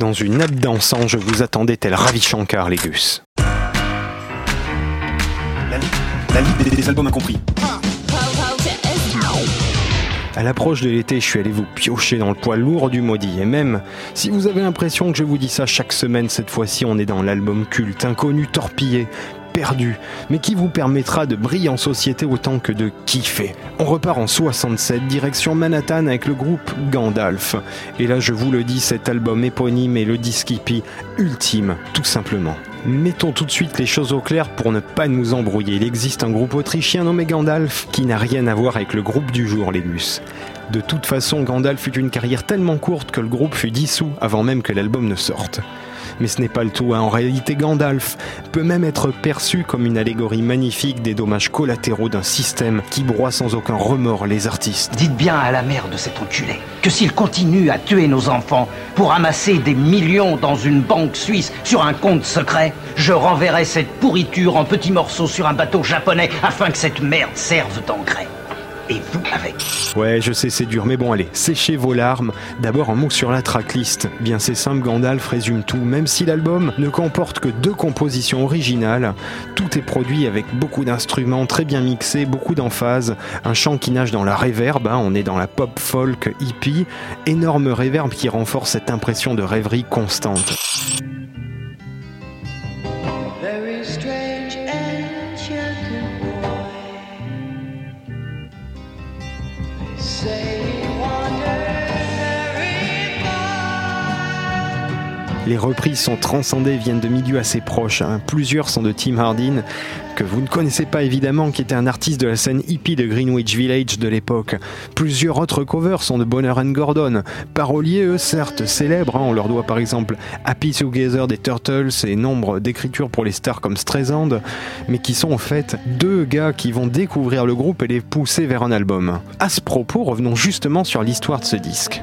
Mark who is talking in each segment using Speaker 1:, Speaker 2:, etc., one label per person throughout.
Speaker 1: Dans une nappe dansant, je vous attendais tel Ravi Shankar, Légus.
Speaker 2: La, la Ligue des, des albums incompris.
Speaker 1: À l'approche de l'été, je suis allé vous piocher dans le poids lourd du maudit. Et même, si vous avez l'impression que je vous dis ça chaque semaine, cette fois-ci, on est dans l'album culte, inconnu, torpillé, perdu, mais qui vous permettra de briller en société autant que de kiffer. On repart en 67, direction Manhattan avec le groupe Gandalf. Et là, je vous le dis, cet album éponyme est le disque hippie ultime, tout simplement. Mettons tout de suite les choses au clair pour ne pas nous embrouiller. Il existe un groupe autrichien nommé Gandalf qui n'a rien à voir avec le groupe du jour, les gus. De toute façon, Gandalf eut une carrière tellement courte que le groupe fut dissous avant même que l'album ne sorte. Mais ce n'est pas le tout. hein. En réalité, Gandalf peut même être perçu comme une allégorie magnifique des dommages collatéraux d'un système qui broie sans aucun remords les artistes.
Speaker 3: Dites bien à la mère de cet enculé que s'il continue à tuer nos enfants pour amasser des millions dans une banque suisse sur un compte secret, je renverrai cette pourriture en petits morceaux sur un bateau japonais afin que cette merde serve d'engrais. Et vous avec.
Speaker 1: Ouais, je sais, c'est dur, mais bon, allez, séchez vos larmes. D'abord, un mot sur la tracklist. Bien, c'est simple, Gandalf résume tout. Même si l'album ne comporte que deux compositions originales, tout est produit avec beaucoup d'instruments très bien mixés, beaucoup d'emphase, un chant qui nage dans la reverb, hein, on est dans la pop folk hippie, énorme reverb qui renforce cette impression de rêverie constante.
Speaker 4: say you wonder.
Speaker 1: Les reprises sont transcendées, viennent de milieux assez proches. hein. Plusieurs sont de Tim Hardin, que vous ne connaissez pas évidemment, qui était un artiste de la scène hippie de Greenwich Village de l'époque. Plusieurs autres covers sont de Bonner and Gordon. Paroliers, eux, certes célèbres, hein. on leur doit par exemple Happy Together des Turtles et nombre d'écritures pour les stars comme Streisand, mais qui sont en fait deux gars qui vont découvrir le groupe et les pousser vers un album. À ce propos, revenons justement sur l'histoire de ce disque.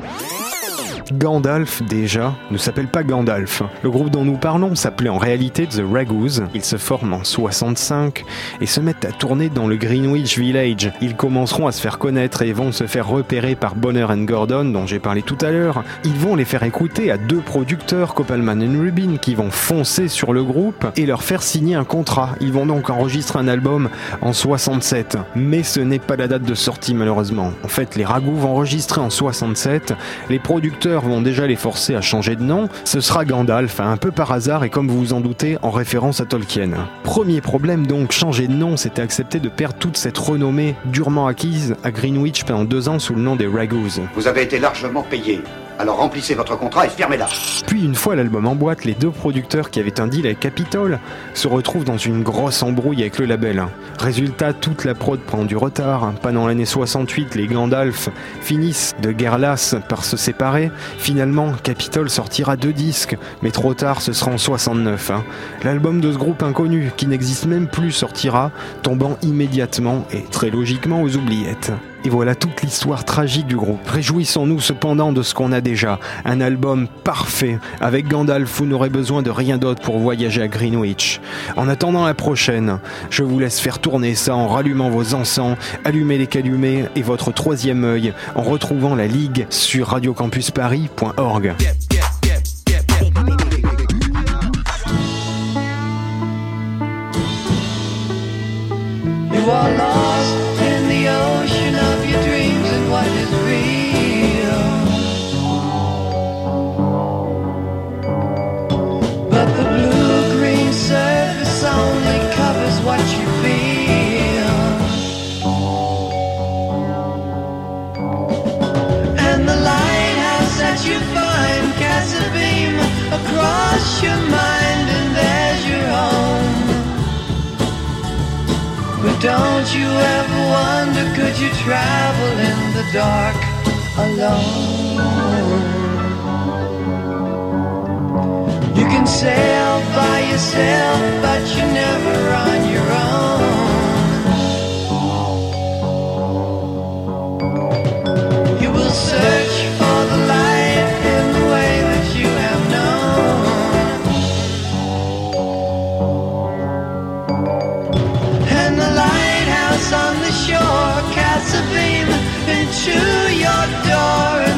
Speaker 1: Gandalf, déjà, ne s'appelle pas Gandalf. Le groupe dont nous parlons s'appelait en réalité The Ragoos. Ils se forment en 65 et se mettent à tourner dans le Greenwich Village. Ils commenceront à se faire connaître et vont se faire repérer par Bonner and Gordon, dont j'ai parlé tout à l'heure. Ils vont les faire écouter à deux producteurs, Koppelman et Rubin, qui vont foncer sur le groupe et leur faire signer un contrat. Ils vont donc enregistrer un album en 67. Mais ce n'est pas la date de sortie, malheureusement. En fait, les Ragoos vont enregistrer en 67. Les producteurs vont déjà les forcer à changer de nom. Ce sera Gandalf, un peu par hasard et comme vous vous en doutez, en référence à Tolkien. Premier problème donc, changer de nom, c'était accepter de perdre toute cette renommée durement acquise à Greenwich pendant deux ans sous le nom des Ragoos.
Speaker 5: Vous avez été largement payé. Alors remplissez votre contrat et fermez-la.
Speaker 1: Puis une fois l'album en boîte, les deux producteurs qui avaient un deal avec Capitol se retrouvent dans une grosse embrouille avec le label. Résultat, toute la prod prend du retard. Pendant l'année 68, les Gandalf finissent de guerre lasse par se séparer. Finalement, Capitol sortira deux disques, mais trop tard, ce sera en 69. hein. L'album de ce groupe inconnu, qui n'existe même plus, sortira, tombant immédiatement et très logiquement aux oubliettes. Et voilà toute l'histoire tragique du groupe. Réjouissons-nous cependant de ce qu'on a déjà. Un album parfait. Avec Gandalf, vous n'aurez besoin de rien d'autre pour voyager à Greenwich. En attendant la prochaine, je vous laisse faire tourner ça en rallumant vos encens, allumer les calumets et votre troisième œil en retrouvant la Ligue sur radiocampusparis.org.
Speaker 4: find casts a beam across your mind, and there's your home. But don't you ever wonder, could you travel in the dark alone? You can sail by yourself, on the shore casts a beam into your door.